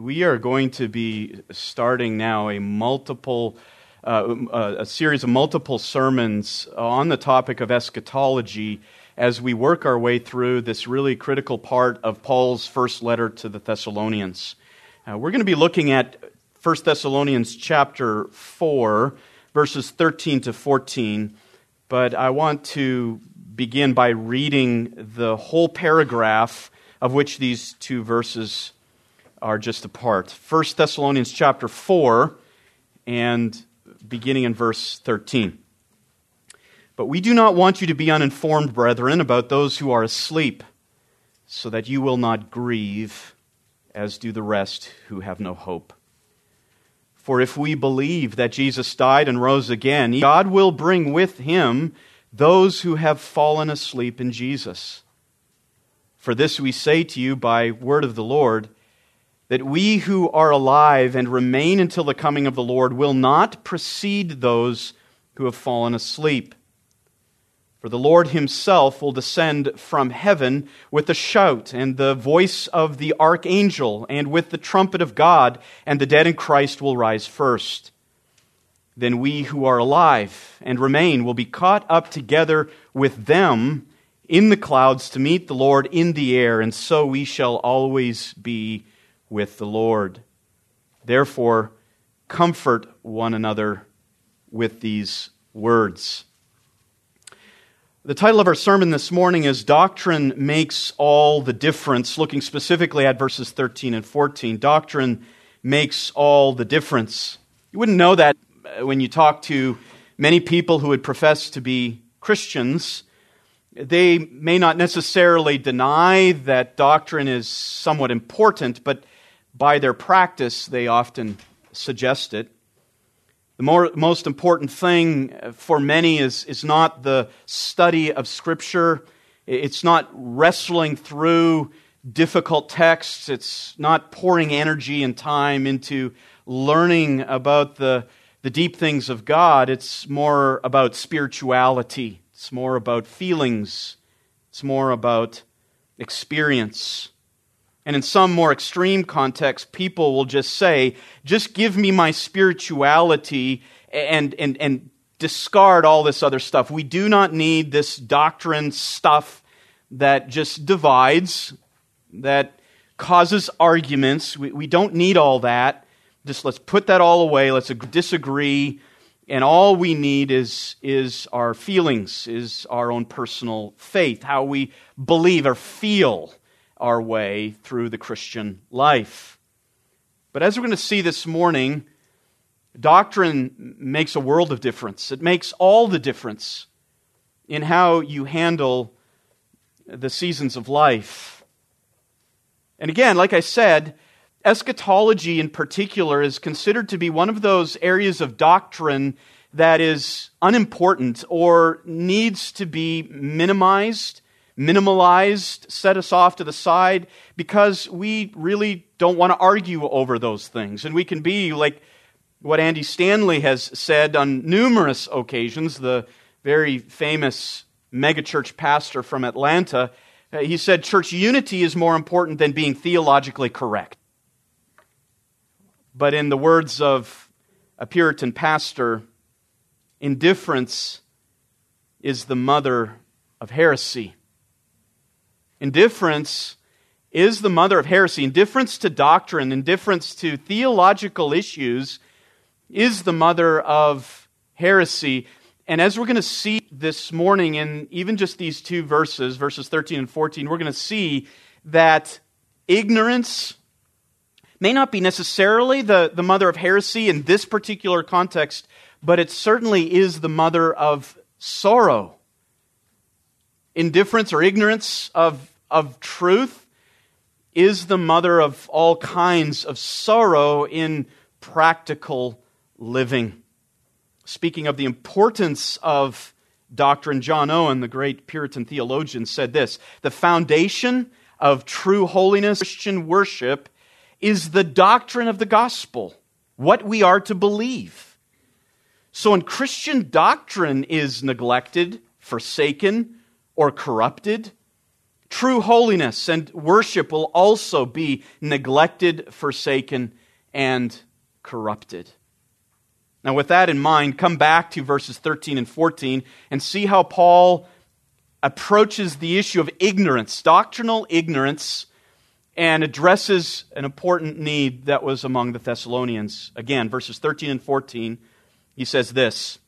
we are going to be starting now a multiple, uh, a series of multiple sermons on the topic of eschatology as we work our way through this really critical part of Paul's first letter to the Thessalonians. Uh, we're going to be looking at 1 Thessalonians chapter 4, verses 13 to 14, but I want to begin by reading the whole paragraph of which these two verses are just a part. 1 Thessalonians chapter 4 and beginning in verse 13. But we do not want you to be uninformed, brethren, about those who are asleep, so that you will not grieve as do the rest who have no hope. For if we believe that Jesus died and rose again, God will bring with him those who have fallen asleep in Jesus. For this we say to you by word of the Lord that we who are alive and remain until the coming of the Lord will not precede those who have fallen asleep. For the Lord himself will descend from heaven with a shout, and the voice of the archangel, and with the trumpet of God, and the dead in Christ will rise first. Then we who are alive and remain will be caught up together with them in the clouds to meet the Lord in the air, and so we shall always be with the Lord. Therefore, comfort one another with these words. The title of our sermon this morning is Doctrine Makes All the Difference, looking specifically at verses 13 and 14. Doctrine makes all the difference. You wouldn't know that when you talk to many people who would profess to be Christians. They may not necessarily deny that doctrine is somewhat important, but by their practice, they often suggest it. The more, most important thing for many is, is not the study of Scripture. It's not wrestling through difficult texts. It's not pouring energy and time into learning about the, the deep things of God. It's more about spirituality. It's more about feelings. It's more about experience. And in some more extreme contexts, people will just say, just give me my spirituality and, and, and discard all this other stuff. We do not need this doctrine stuff that just divides, that causes arguments. We, we don't need all that. Just let's put that all away. Let's disagree. And all we need is, is our feelings, is our own personal faith, how we believe or feel our way through the Christian life. But as we're going to see this morning, doctrine makes a world of difference. It makes all the difference in how you handle the seasons of life. And again, like I said, eschatology in particular is considered to be one of those areas of doctrine that is unimportant or needs to be minimized minimalized, set us off to the side because we really don't want to argue over those things. And we can be like what Andy Stanley has said on numerous occasions, the very famous megachurch pastor from Atlanta. Uh, he said, Church unity is more important than being theologically correct. But in the words of a Puritan pastor, indifference is the mother of heresy. Indifference is the mother of heresy. Indifference to doctrine, indifference to theological issues is the mother of heresy. And as we're going to see this morning in even just these two verses, verses 13 and 14, we're going to see that ignorance may not be necessarily the, the mother of heresy in this particular context, but it certainly is the mother of sorrow. Indifference or ignorance of of truth is the mother of all kinds of sorrow in practical living. Speaking of the importance of doctrine, John Owen, the great Puritan theologian, said this The foundation of true holiness, Christian worship, is the doctrine of the gospel, what we are to believe. So when Christian doctrine is neglected, forsaken, or corrupted, true holiness and worship will also be neglected, forsaken, and corrupted. Now, with that in mind, come back to verses 13 and 14 and see how Paul approaches the issue of ignorance, doctrinal ignorance, and addresses an important need that was among the Thessalonians. Again, verses 13 and 14, he says this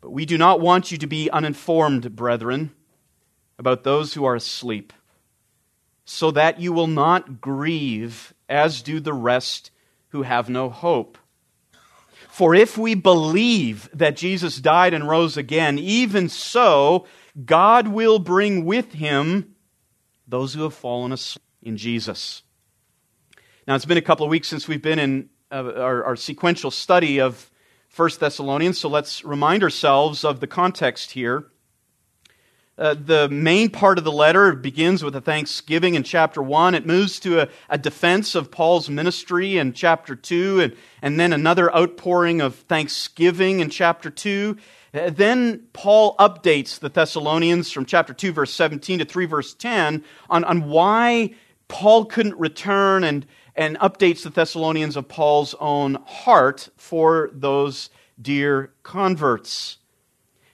But we do not want you to be uninformed, brethren, about those who are asleep, so that you will not grieve as do the rest who have no hope. For if we believe that Jesus died and rose again, even so, God will bring with him those who have fallen asleep in Jesus. Now, it's been a couple of weeks since we've been in uh, our, our sequential study of 1 Thessalonians, so let's remind ourselves of the context here. Uh, the main part of the letter begins with a thanksgiving in chapter 1. It moves to a, a, defense of Paul's ministry in chapter 2, and, and then another outpouring of thanksgiving in chapter 2. Uh, then Paul updates the Thessalonians from chapter 2, verse 17 to 3, verse 10 on, on why Paul couldn't return and, and updates the Thessalonians of Paul's own heart for those dear converts.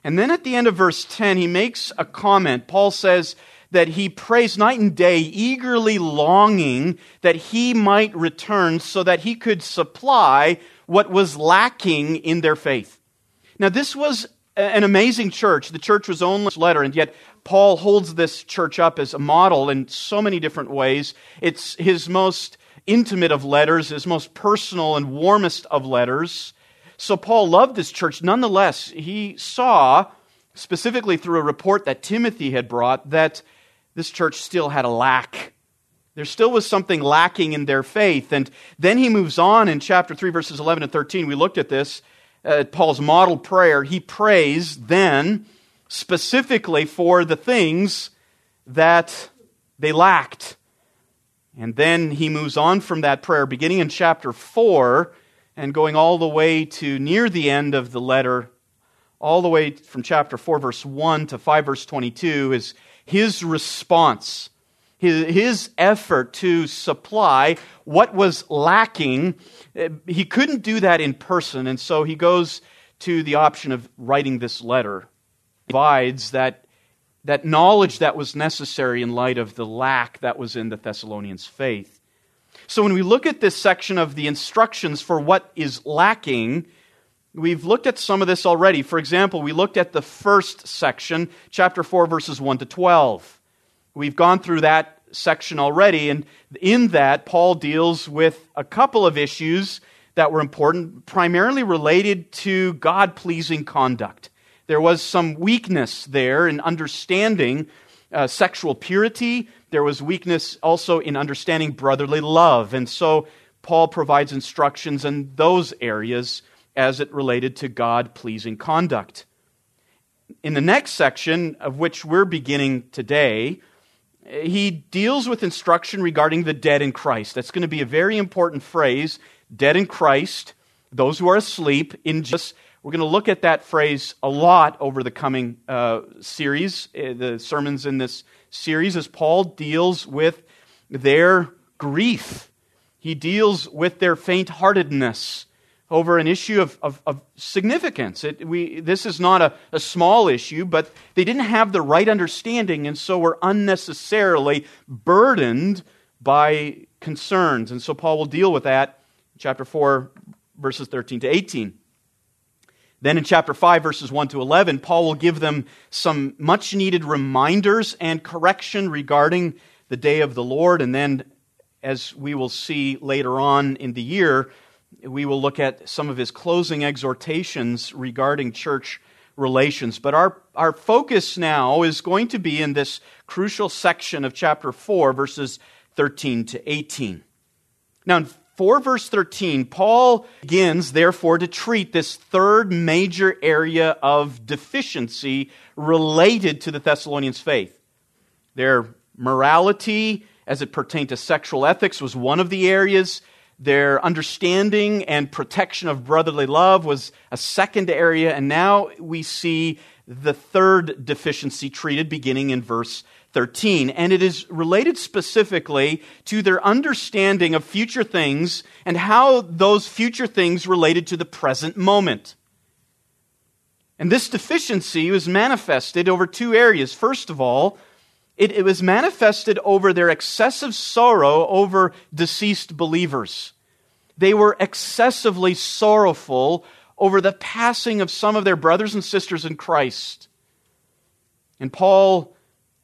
And then at the end of verse 10, he makes a comment. Paul says that he prays night and day, eagerly longing that he might return so that he could supply what was lacking in their faith. Now, this was an amazing church. The church was only letter, and yet Paul holds this church up as a model in so many different ways. It's his most intimate of letters, his most personal and warmest of letters. So Paul loved this church. Nonetheless, he saw, specifically through a report that Timothy had brought, that this church still had a lack. There still was something lacking in their faith. And then he moves on in chapter 3, verses 11 and 13. We looked at this, uh, Paul's model prayer. He prays then specifically for the things that they lacked. And then he moves on from that prayer, beginning in chapter 4 and going all the way to near the end of the letter, all the way from chapter 4, verse 1 to 5, verse 22, is his response, his, his effort to supply what was lacking. He couldn't do that in person, and so he goes to the option of writing this letter. He provides that, that knowledge that was necessary in light of the lack that was in the Thessalonians' faith. So when we look at this section of the instructions for what is lacking, we've looked at some of this already. For example, we looked at the first section, chapter 4, verses 1 to 12. We've gone through that section already, and in that, Paul deals with a couple of issues that were important, primarily related to God pleasing conduct. There was some weakness there in understanding uh, sexual purity. There was weakness also in understanding brotherly love. And so Paul provides instructions in those areas as it related to God pleasing conduct. In the next section, of which we're beginning today, he deals with instruction regarding the dead in Christ. That's going to be a very important phrase dead in Christ, those who are asleep in Jesus. We're going to look at that phrase a lot over the coming uh, series, uh, the sermons in this series, as Paul deals with their grief. He deals with their faint heartedness over an issue of, of, of significance. It, we, this is not a, a small issue, but they didn't have the right understanding, and so were unnecessarily burdened by concerns. And so Paul will deal with that chapter 4, verses 13 to 18. Then in chapter 5, verses 1 to 11, Paul will give them some much needed reminders and correction regarding the day of the Lord. And then, as we will see later on in the year, we will look at some of his closing exhortations regarding church relations. But our, our focus now is going to be in this crucial section of chapter 4, verses 13 to 18. Now, in 4 verse 13, Paul begins, therefore, to treat this third major area of deficiency related to the Thessalonians' faith. Their morality, as it pertained to sexual ethics, was one of the areas. Their understanding and protection of brotherly love was a second area. And now we see the third deficiency treated beginning in verse 13, and it is related specifically to their understanding of future things and how those future things related to the present moment. And this deficiency was manifested over two areas. First of all, it, it, was manifested over their excessive sorrow over deceased believers. They were excessively sorrowful over the passing of some of their brothers and sisters in Christ. And Paul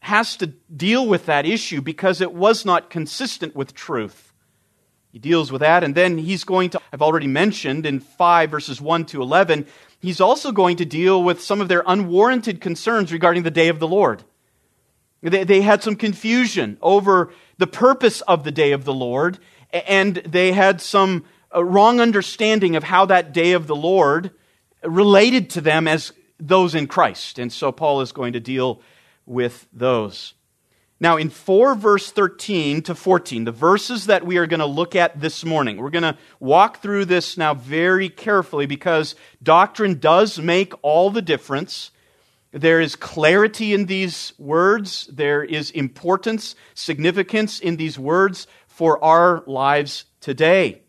has to deal with that issue because it was not consistent with truth. He deals with that, and then he's going to, I've already mentioned in 5 verses 1 to 11, he's also going to deal with some of their unwarranted concerns regarding the day of the Lord. They, they had some confusion over the purpose of the day of the Lord, and they had some uh, wrong understanding of how that day of the Lord related to them as those in Christ. And so Paul is going to deal with those. Now, in 4 verse 13 to 14, the verses that we are going to look at this morning, we're going to walk through this now very carefully because doctrine does make all the difference. There is clarity in these words, there is importance, significance in these words for our lives today.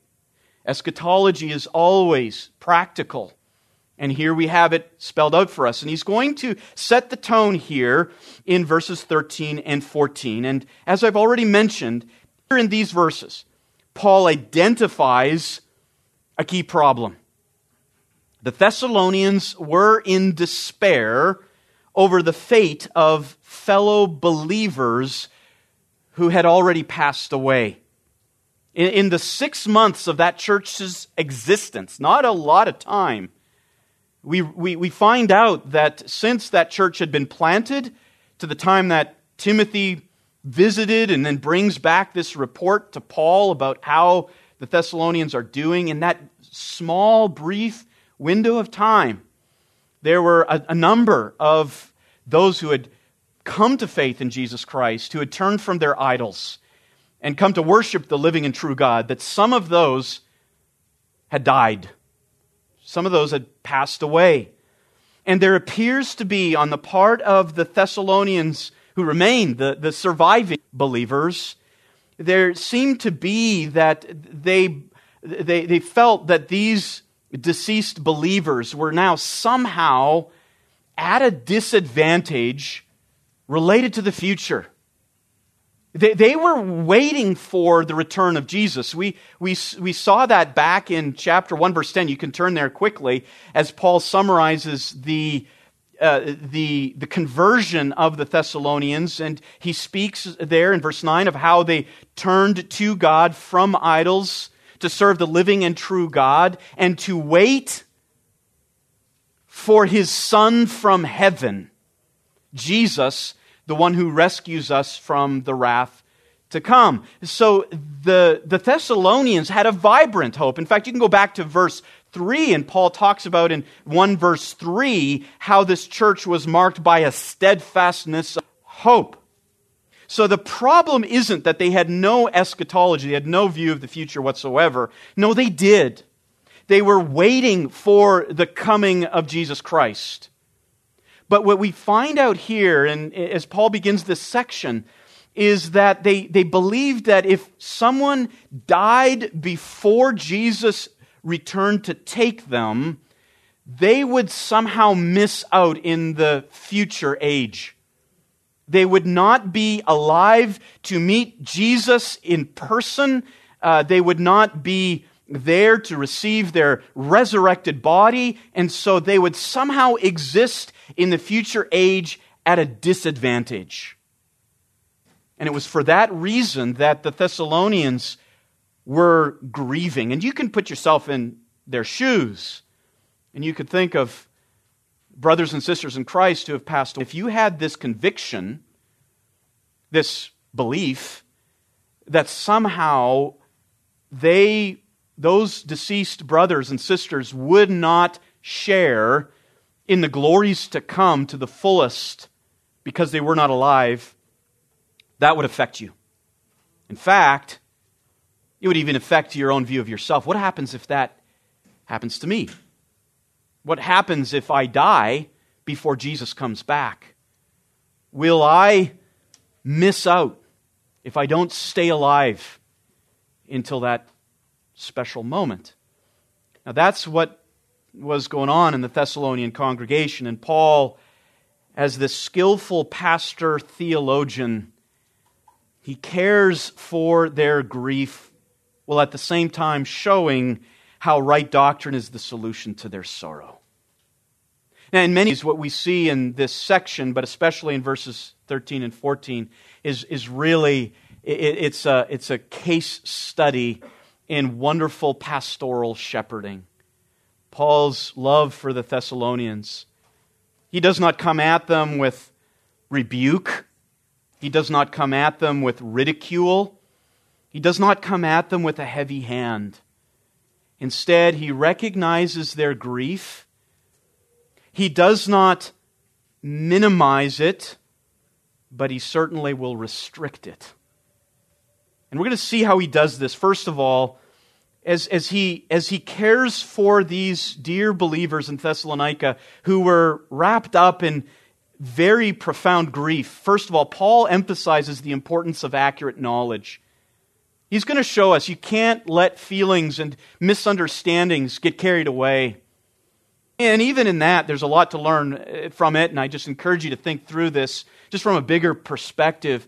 Eschatology is always practical. And here we have it spelled out for us. And he's going to set the tone here in verses 13 and 14. And as I've already mentioned, here in these verses, Paul identifies a key problem. The Thessalonians were in despair over the fate of fellow believers who had already passed away. In, in the six months of that church's existence, not a lot of time, we, we, we find out that since that church had been planted to the time that Timothy visited and then brings back this report to Paul about how the Thessalonians are doing, in that small, brief window of time, there were a, a number of those who had come to faith in Jesus Christ, who had turned from their idols and come to worship the living and true God, that some of those had died some of those had passed away. And there appears to be, on the part of the Thessalonians who remained, the, the surviving believers, there seemed to be that they, they, they felt that these deceased believers were now somehow at a disadvantage related to the future. They, they were waiting for the return of Jesus. We, we, we saw that back in chapter 1, verse 10. You can turn there quickly as Paul summarizes the, uh, the, the conversion of the Thessalonians. And he speaks there in verse 9 of how they turned to God from idols to serve the living and true God and to wait for his Son from heaven, Jesus the one who rescues us from the wrath to come. So the, the Thessalonians had a vibrant hope. In fact, you can go back to verse 3, and Paul talks about in 1 verse 3 how this church was marked by a steadfastness of hope. So the problem isn't that they had no eschatology, they had no view of the future whatsoever. No, they did. They were waiting for the coming of Jesus Christ. But what we find out here, and as Paul begins this section, is that they, they believed that if someone died before Jesus returned to take them, they would somehow miss out in the future age. They would not be alive to meet Jesus in person. Uh, they would not be there to receive their resurrected body. And so they would somehow exist in the future age at a disadvantage. And it was for that reason that the Thessalonians were grieving. And you can put yourself in their shoes. And you could think of brothers and sisters in Christ who have passed away. If you had this conviction, this belief, that somehow they, those deceased brothers and sisters, would not share in the glories to come to the fullest because they were not alive, that would affect you. In fact, it would even affect your own view of yourself. What happens if that happens to me? What happens if I die before Jesus comes back? Will I miss out, if I don't stay alive until that special moment. Now, that's what was going on in the Thessalonian congregation. And Paul, as this skillful pastor theologian, he cares for their grief while at the same time showing how right doctrine is the solution to their sorrow. Now, in many ways, what we see in this section, but especially in verses 13 and 14, is, is really it, it's, a, it's a case study in wonderful pastoral shepherding. Paul's love for the Thessalonians. He does not come at them with rebuke. He does not come at them with ridicule. He does not come at them with a heavy hand. Instead, he recognizes their grief. He does not minimize it, but he certainly will restrict it. And we're going to see how he does this. First of all, as, as, he, as he cares for these dear believers in Thessalonica who were wrapped up in very profound grief, first of all, Paul emphasizes the importance of accurate knowledge. He's going to show us you can't let feelings and misunderstandings get carried away. And even in that, there's a lot to learn uh, from it, and I just encourage you to think through this just from a bigger perspective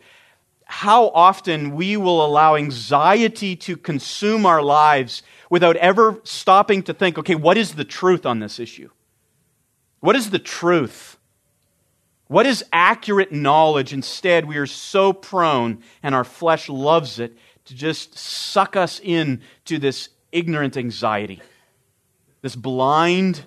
how often we will allow anxiety to consume our lives without ever stopping to think, okay, what is the truth on this issue? What is the truth? What is accurate knowledge? Instead, we are so prone, and our flesh loves it, to just suck us in to this ignorant anxiety, this blind,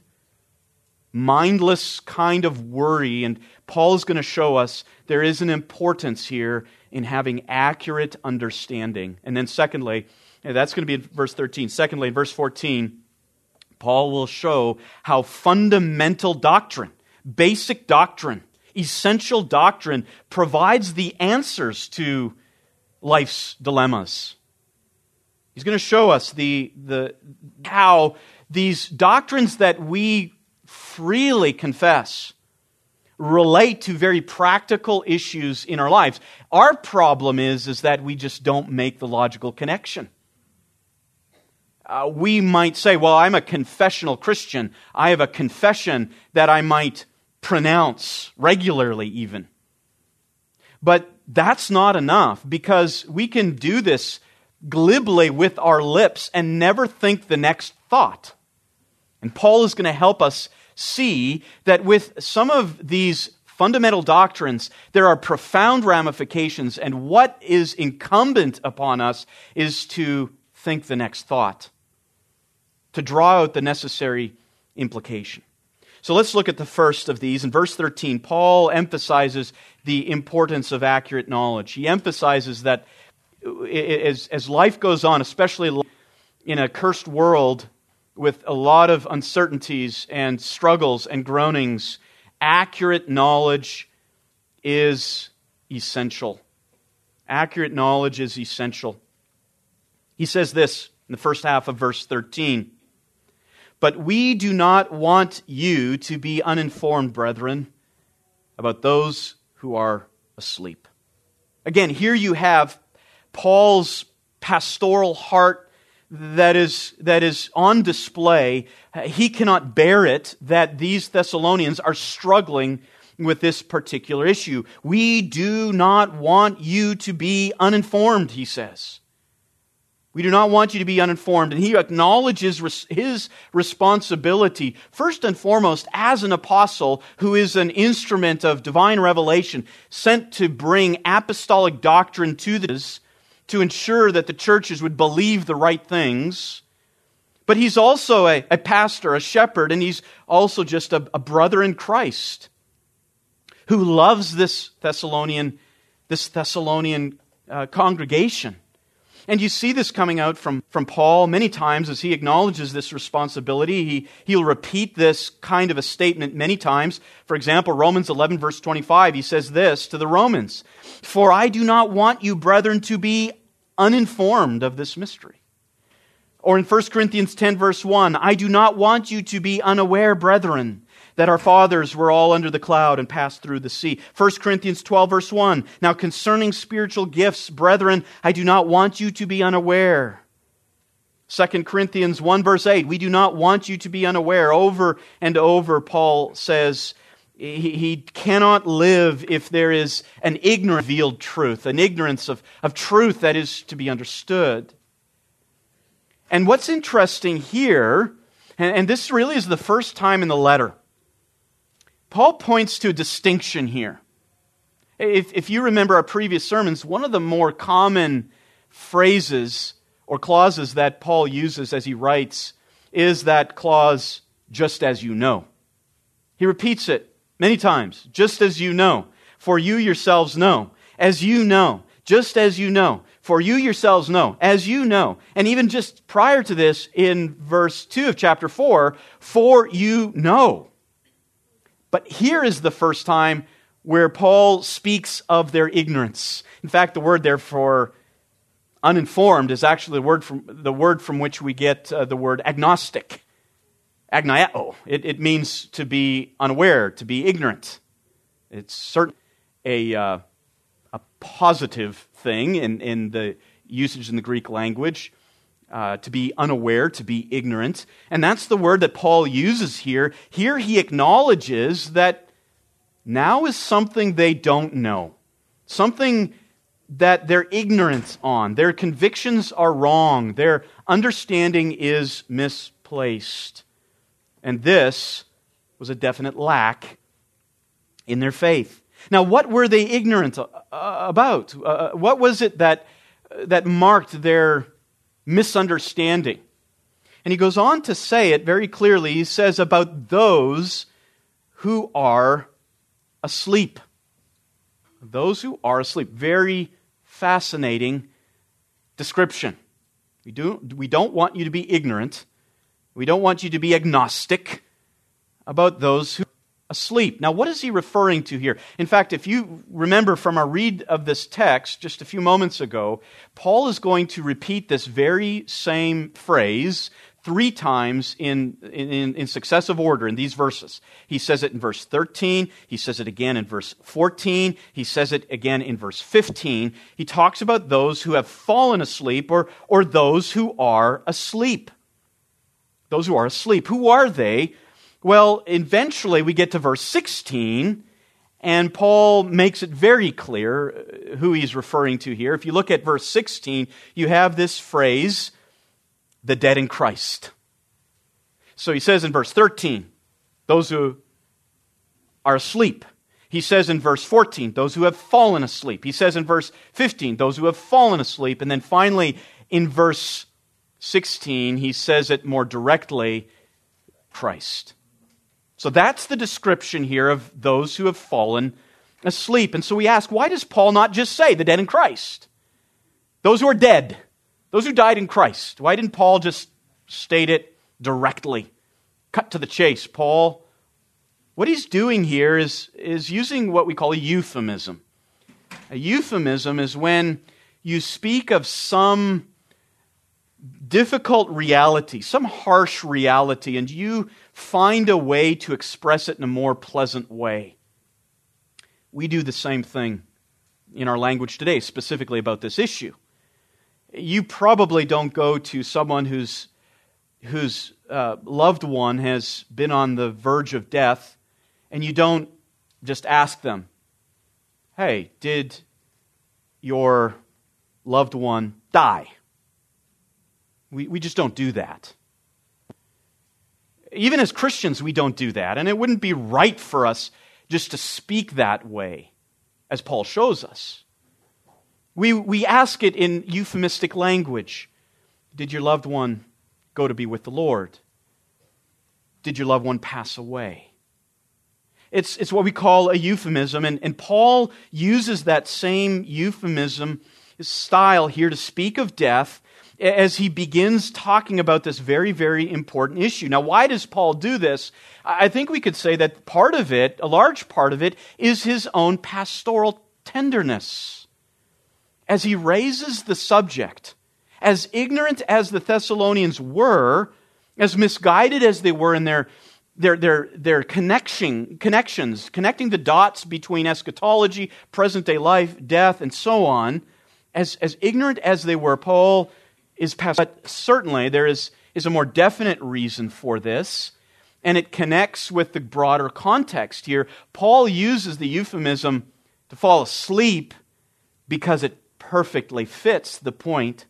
mindless kind of worry. And Paul is going to show us there is an importance here in having accurate understanding. And then, secondly, that's going to be in verse 13. Secondly, in verse 14, Paul will show how fundamental doctrine, basic doctrine, essential doctrine provides the answers to life's dilemmas. He's going to show us the, the, how these doctrines that we freely confess relate to very practical issues in our lives. Our problem is, is that we just don't make the logical connection. Uh, we might say, well, I'm a confessional Christian. I have a confession that I might pronounce regularly, even. But that's not enough because we can do this glibly with our lips and never think the next thought. And Paul is going to help us see that with some of these fundamental doctrines, there are profound ramifications, and what is incumbent upon us is to think the next thought, to draw out the necessary implication. So let's look at the first of these. In verse 13, Paul emphasizes the importance of accurate knowledge. He emphasizes that uh, as, as life goes on, especially in a cursed world, with a lot of uncertainties and struggles and groanings, accurate knowledge is essential. Accurate knowledge is essential. He says this in the first half of verse 13 But we do not want you to be uninformed, brethren, about those who are asleep. Again, here you have Paul's pastoral heart that is, that is on display. He cannot bear it that these Thessalonians are struggling with this particular issue. We do not want you to be uninformed, he says. We do not want you to be uninformed. And he acknowledges his responsibility, first and foremost, as an apostle who is an instrument of divine revelation, sent to bring apostolic doctrine to this to ensure that the churches would believe the right things. But he's also a, a pastor, a shepherd, and he's also just a, a brother in Christ who loves this Thessalonian, this Thessalonian uh, congregation. And you see this coming out from, from Paul many times as he acknowledges this responsibility. He, he'll repeat this kind of a statement many times. For example, Romans 11, verse 25, he says this to the Romans For I do not want you, brethren, to be uninformed of this mystery. Or in 1 Corinthians 10, verse 1, I do not want you to be unaware, brethren, that our fathers were all under the cloud and passed through the sea. 1 Corinthians 12, verse 1. Now, concerning spiritual gifts, brethren, I do not want you to be unaware. 2 Corinthians 1, verse 8. We do not want you to be unaware. Over and over, Paul says, he, cannot live if there is an ignorant revealed truth, an ignorance of, of truth that is to be understood. And what's interesting here, and, and this really is the first time in the letter, Paul points to a distinction here. If, if you remember our previous sermons, one of the more common phrases or clauses that Paul uses as he writes is that clause, just as you know. He repeats it many times, just as you know, for you yourselves know, as you know, just as you know, for you yourselves know, as you know. And even just prior to this, in verse 2 of chapter 4, for you know. But here is the first time where Paul speaks of their ignorance. In fact, the word there for uninformed is actually the word from, the word from which we get uh, the word agnostic. Agnoeo. It, it means to be unaware, to be ignorant. It's certainly a, uh, a positive thing in, in the usage in the Greek language. Uh, to be unaware, to be ignorant. And that's the word that Paul uses here. Here he acknowledges that now is something they don't know, something that they're ignorant on. Their convictions are wrong, their understanding is misplaced. And this was a definite lack in their faith. Now, what were they ignorant uh, about? Uh, what was it that, that marked their misunderstanding? And he goes on to say it very clearly. He says, about those who are asleep. Those who are asleep. Very fascinating description. We, do, we don't want you to be ignorant. We don't want you to be agnostic about those who asleep. Now, what is he referring to here? In fact, if you remember from our read of this text just a few moments ago, Paul is going to repeat this very same phrase three times in, in, in, successive order in these verses. He says it in verse 13. He says it again in verse 14. He says it again in verse 15. He talks about those who have fallen asleep or, or those who are asleep. Those who are asleep. Who are they? Well, eventually we get to verse 16, and Paul makes it very clear uh, who he's referring to here. If you look at verse 16, you have this phrase, the dead in Christ. So he says in verse 13, those who are asleep. He says in verse 14, those who have fallen asleep. He says in verse 15, those who have fallen asleep. And then finally, in verse 16, he says it more directly Christ. So that's the description here of those who have fallen asleep. And so we ask, why does Paul not just say the dead in Christ? Those who are dead. Those who died in Christ. Why didn't Paul just state it directly? Cut to the chase. Paul, what he's doing here is, is using what we call a euphemism. A euphemism is when you speak of some difficult reality, some harsh reality, and you find a way to express it in a more pleasant way. We do the same thing in our language today, specifically about this issue you probably don't go to someone whose, whose uh, loved one has been on the verge of death and you don't just ask them, hey, did your loved one die? We, we just don't do that. Even as Christians, we don't do that. And it wouldn't be right for us just to speak that way, as Paul shows us. We, we ask it in euphemistic language. Did your loved one go to be with the Lord? Did your loved one pass away? It's, it's what we call a euphemism, and, and Paul uses that same euphemism style here to speak of death as he begins talking about this very, very important issue. Now, why does Paul do this? I think we could say that part of it, a large part of it, is his own pastoral tenderness as he raises the subject, as ignorant as the Thessalonians were, as misguided as they were in their, their, their, their connection, connections, connecting the dots between eschatology, present day life, death, and so on. As, as ignorant as they were, Paul is. But certainly there is, is a more definite reason for this, and it connects with the broader context here. Paul uses the euphemism to fall asleep because it perfectly fits the point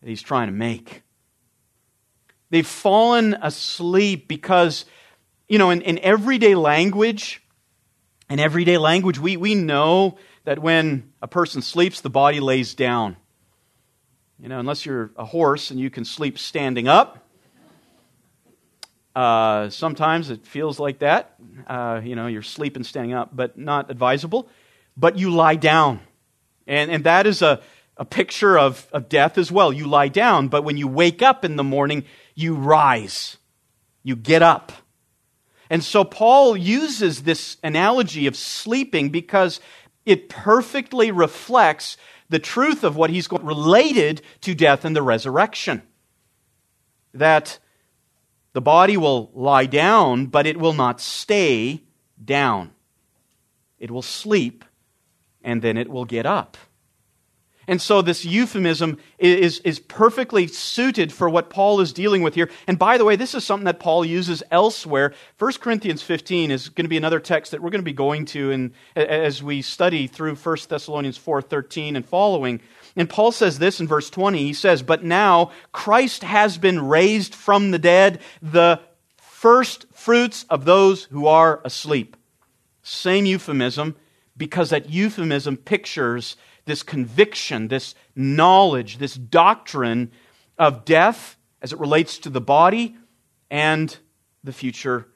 that he's trying to make. They've fallen asleep because, you know, in, in everyday language, in everyday language, we, we know that when a person sleeps, the body lays down. You know, unless you're a horse and you can sleep standing up. Uh, sometimes it feels like that. Uh, you know, you're sleeping standing up, but not advisable. But you lie down. And, and that is a, a picture of, of death as well. You lie down, but when you wake up in the morning, you rise. You get up. And so Paul uses this analogy of sleeping because it perfectly reflects the truth of what he's going related to death and the resurrection. That the body will lie down, but it will not stay down. It will sleep, and then it will get up. And so this euphemism is, is perfectly suited for what Paul is dealing with here. And by the way, this is something that Paul uses elsewhere. 1 Corinthians 15 is going to be another text that we're going to be going to in, as we study through 1 Thessalonians 4.13 and following. And Paul says this in verse 20. He says, But now Christ has been raised from the dead, the first fruits of those who are asleep. Same euphemism, because that euphemism pictures this conviction, this knowledge, this doctrine of death as it relates to the body and the future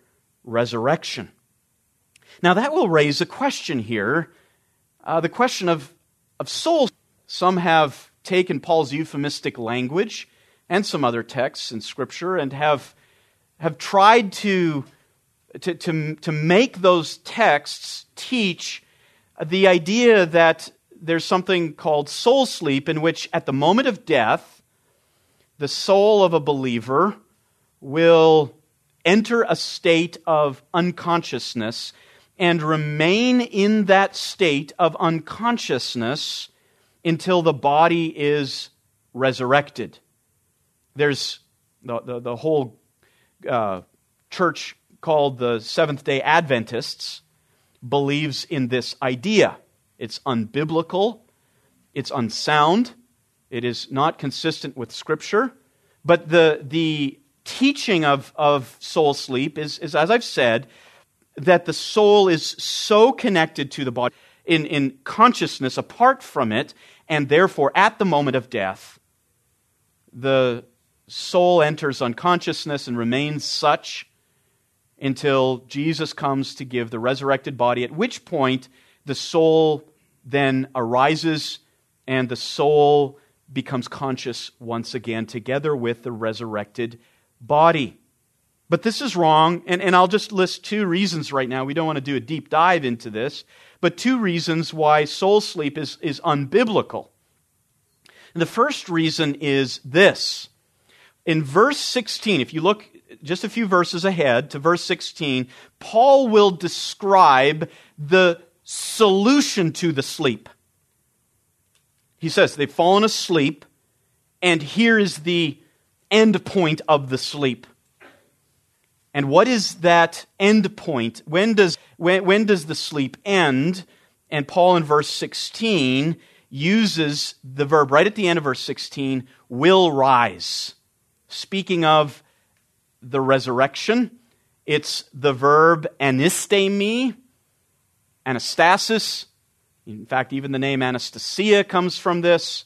resurrection. Now, that will raise a question here uh, the question of, of souls. Some have taken Paul's euphemistic language and some other texts in Scripture and have, have tried to, to, to, to make those texts teach the idea that there's something called soul sleep, in which at the moment of death, the soul of a believer will enter a state of unconsciousness and remain in that state of unconsciousness until the body is resurrected. There's the, the, the whole uh, church called the Seventh day Adventists believes in this idea. It's unbiblical, it's unsound, it is not consistent with Scripture. But the, the teaching of, of soul sleep is, is, as I've said, that the soul is so connected to the body in, in consciousness apart from it, and therefore at the moment of death, the soul enters unconsciousness and remains such until Jesus comes to give the resurrected body, at which point the soul then arises and the soul becomes conscious once again together with the resurrected body. But this is wrong, and, and I'll just list two reasons right now. We don't want to do a deep dive into this, but two reasons why soul sleep is, is unbiblical. And the first reason is this. In verse 16, if you look just a few verses ahead to verse 16, Paul will describe the solution to the sleep. He says they've fallen asleep, and here is the end point of the sleep. And what is that end point? When does, when, when does the sleep end? And Paul in verse 16 uses the verb right at the end of verse 16, will rise. Speaking of the resurrection, it's the verb anistemi, anastasis. In fact, even the name Anastasia comes from this.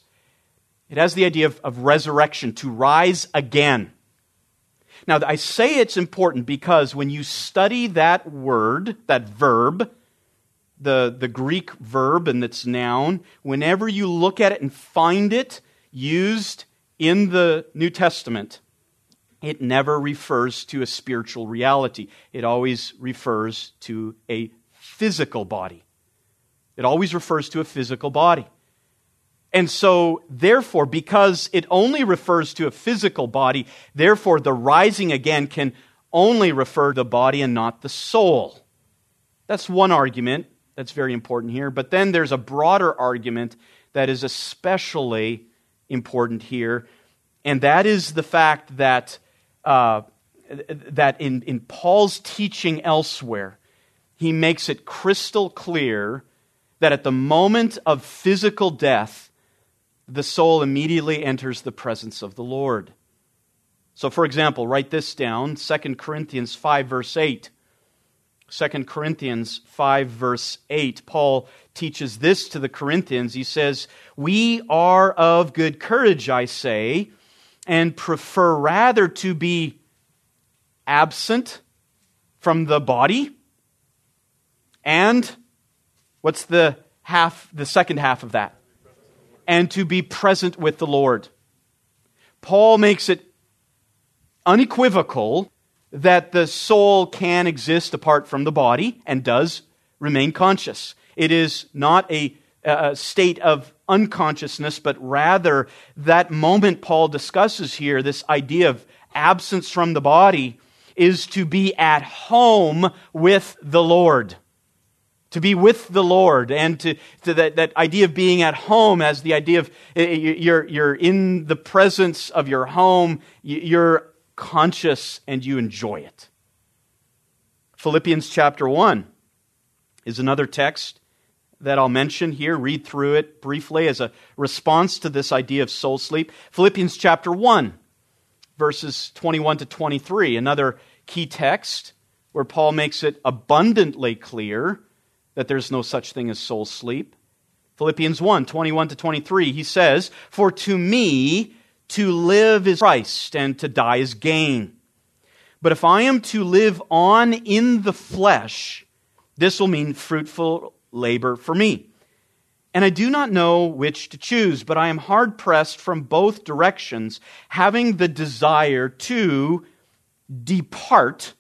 It has the idea of, of resurrection, to rise again. Now, I say it's important because when you study that word, that verb, the, the Greek verb and its noun, whenever you look at it and find it used in the New Testament, it never refers to a spiritual reality. It always refers to a physical body. It always refers to a physical body. And so, therefore, because it only refers to a physical body, therefore, the rising again can only refer to the body and not the soul. That's one argument that's very important here. But then there's a broader argument that is especially important here, and that is the fact that, uh, that in, in Paul's teaching elsewhere, he makes it crystal clear that at the moment of physical death, the soul immediately enters the presence of the Lord. So, for example, write this down 2 Corinthians 5, verse 8. 2 Corinthians 5, verse 8. Paul teaches this to the Corinthians. He says, We are of good courage, I say, and prefer rather to be absent from the body. And what's the half, the second half of that? And to be present with the Lord. Paul makes it unequivocal that the soul can exist apart from the body and does remain conscious. It is not a, a, state of unconsciousness, but rather that moment Paul discusses here, this idea of absence from the body, is to be at home with the Lord. To be with the Lord, and to, to that, that idea of being at home as the idea of eh, eh, you're, you're in the presence of your home, you're conscious and you enjoy it. Philippians chapter 1 is another text that I'll mention here. Read through it briefly as a response to this idea of soul sleep. Philippians chapter 1, verses 21 to 23, another key text where Paul makes it abundantly clear that there's no such thing as soul sleep. Philippians 1, 21 to 23, he says, For to me, to live is Christ, and to die is gain. But if I am to live on in the flesh, this will mean fruitful labor for me. And I do not know which to choose, but I am hard pressed from both directions, having the desire to depart.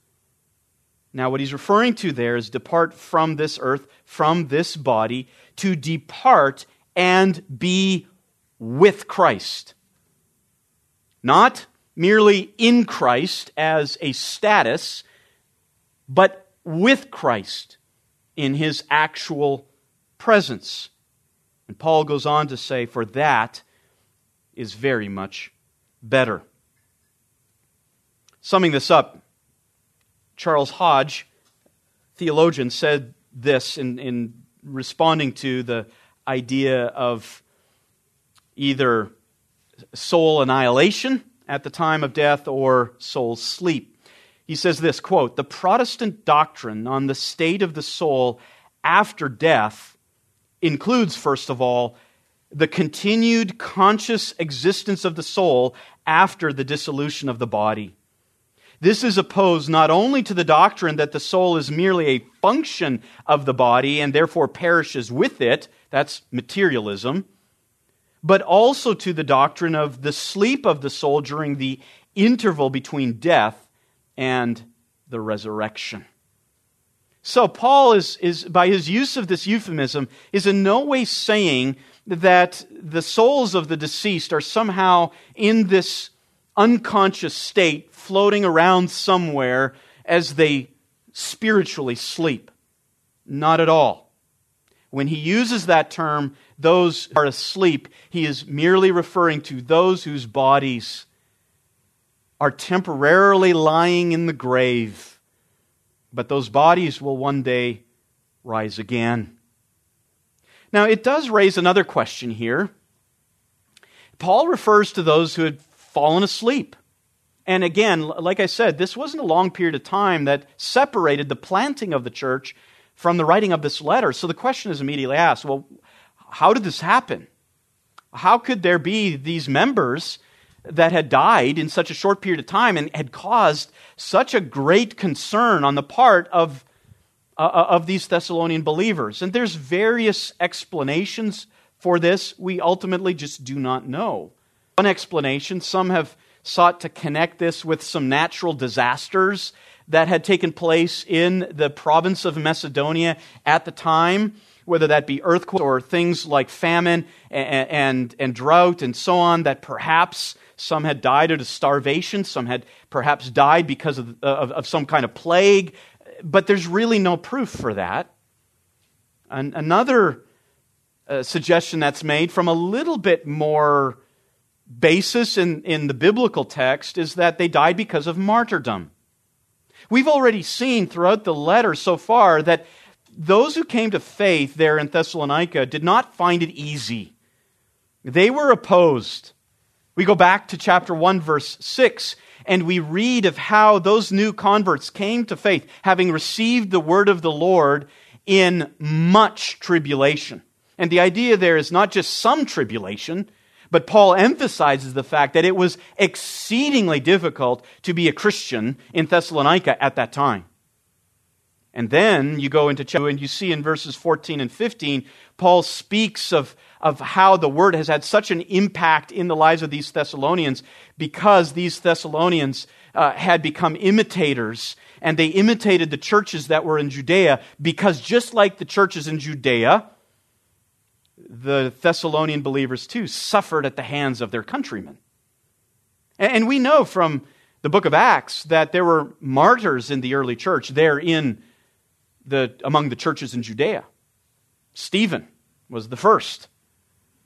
Now, what he's referring to there is depart from this earth, from this body, to depart and be with Christ. Not merely in Christ as a status, but with Christ in his actual presence. And Paul goes on to say, For that is very much better. Summing this up, Charles Hodge, theologian, said this in, in responding to the idea of either soul annihilation at the time of death or soul sleep. He says this quote, The Protestant doctrine on the state of the soul after death includes, first of all, the continued conscious existence of the soul after the dissolution of the body. This is opposed not only to the doctrine that the soul is merely a function of the body and therefore perishes with it, that's materialism, but also to the doctrine of the sleep of the soul during the interval between death and the resurrection. So, Paul is, is, by his use of this euphemism, is in no way saying that the souls of the deceased are somehow in this unconscious state, floating around somewhere as they spiritually sleep. Not at all. When he uses that term, those are asleep, he is merely referring to those whose bodies are temporarily lying in the grave, but those bodies will one day rise again. Now, it does raise another question here. Paul refers to those who had fallen asleep. And again, like I said, this wasn't a long period of time that separated the planting of the church from the writing of this letter. So the question is immediately asked well, how did this happen? How could there be these members that had died in such a short period of time and had caused such a great concern on the part of, uh, uh of these Thessalonian believers? And there's various explanations for this. We ultimately just do not know. One explanation, some have sought to connect this with some natural disasters that had taken place in the province of Macedonia at the time. whether that be earthquake or things like famine and, and, and drought and so on, that perhaps some had died of starvation, some had perhaps died because of, of, of some kind of plague, but there's really no proof for that. And another uh, suggestion that's made from a little bit more basis in, in the biblical text is that they died because of martyrdom. We've already seen throughout the letter so far that those who came to faith there in Thessalonica did not find it easy. They were opposed. We go back to chapter 1, verse 6, and we read of how those new converts came to faith, having received the word of the Lord in much tribulation. And the idea there is not just some tribulation, but Paul emphasizes the fact that it was exceedingly difficult to be a Christian in Thessalonica at that time. And then you go into chapter and you see in verses 14 and 15, Paul speaks of, of how the word has had such an impact in the lives of these Thessalonians because these Thessalonians uh, had become imitators and they imitated the churches that were in Judea because just like the churches in Judea, the Thessalonian believers too suffered at the hands of their countrymen. And we know from the book of Acts that there were martyrs in the early church there in the, among the churches in Judea. Stephen was the first,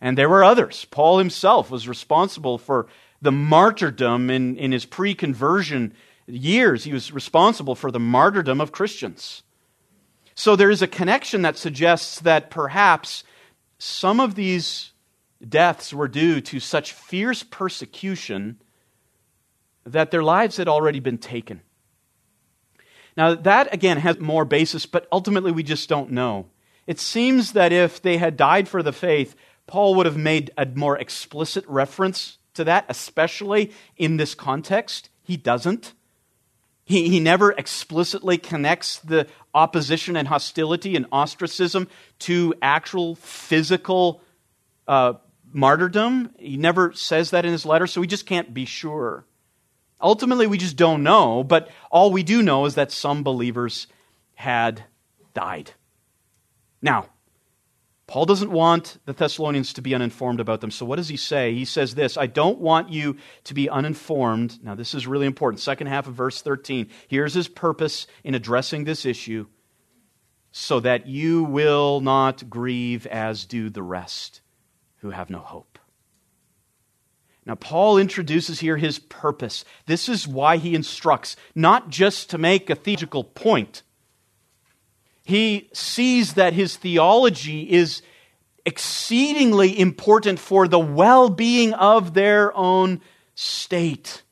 and there were others. Paul himself was responsible for the martyrdom in, in his pre conversion years. He was responsible for the martyrdom of Christians. So there is a connection that suggests that perhaps some of these deaths were due to such fierce persecution that their lives had already been taken. Now, that again has more basis, but ultimately we just don't know. It seems that if they had died for the faith, Paul would have made a more explicit reference to that, especially in this context. He doesn't. He, he never explicitly connects the opposition and hostility and ostracism to actual physical uh, martyrdom. He never says that in his letter, so we just can't be sure. Ultimately, we just don't know, but all we do know is that some believers had died. Now, Paul doesn't want the Thessalonians to be uninformed about them. So, what does he say? He says this I don't want you to be uninformed. Now, this is really important. Second half of verse 13. Here's his purpose in addressing this issue so that you will not grieve as do the rest who have no hope. Now, Paul introduces here his purpose. This is why he instructs, not just to make a theological point he sees that his theology is exceedingly important for the well being of their own state.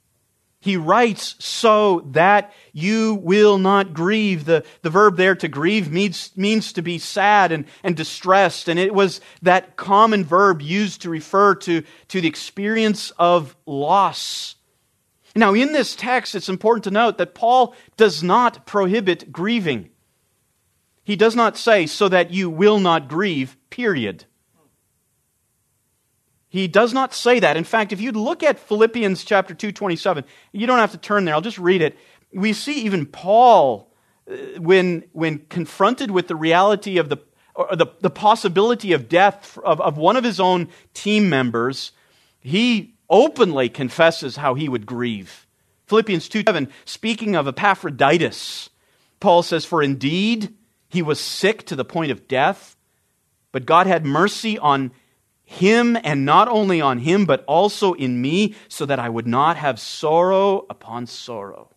He writes, so that you will not grieve. The, the verb there to grieve means, means to be sad and, and distressed. And it was that common verb used to refer to, to the experience of loss. Now, in this text, it's important to note that Paul does not prohibit grieving. He does not say, so that you will not grieve, period. He does not say that. In fact, if you look at Philippians chapter 2, 27, you don't have to turn there, I'll just read it. We see even Paul, uh, when, when confronted with the reality of the, or the, the possibility of death of, of one of his own team members, he openly confesses how he would grieve. Philippians 2, 7, speaking of Epaphroditus, Paul says, For indeed, he was sick to the point of death, but God had mercy on him, and not only on him, but also in me, so that I would not have sorrow upon sorrow.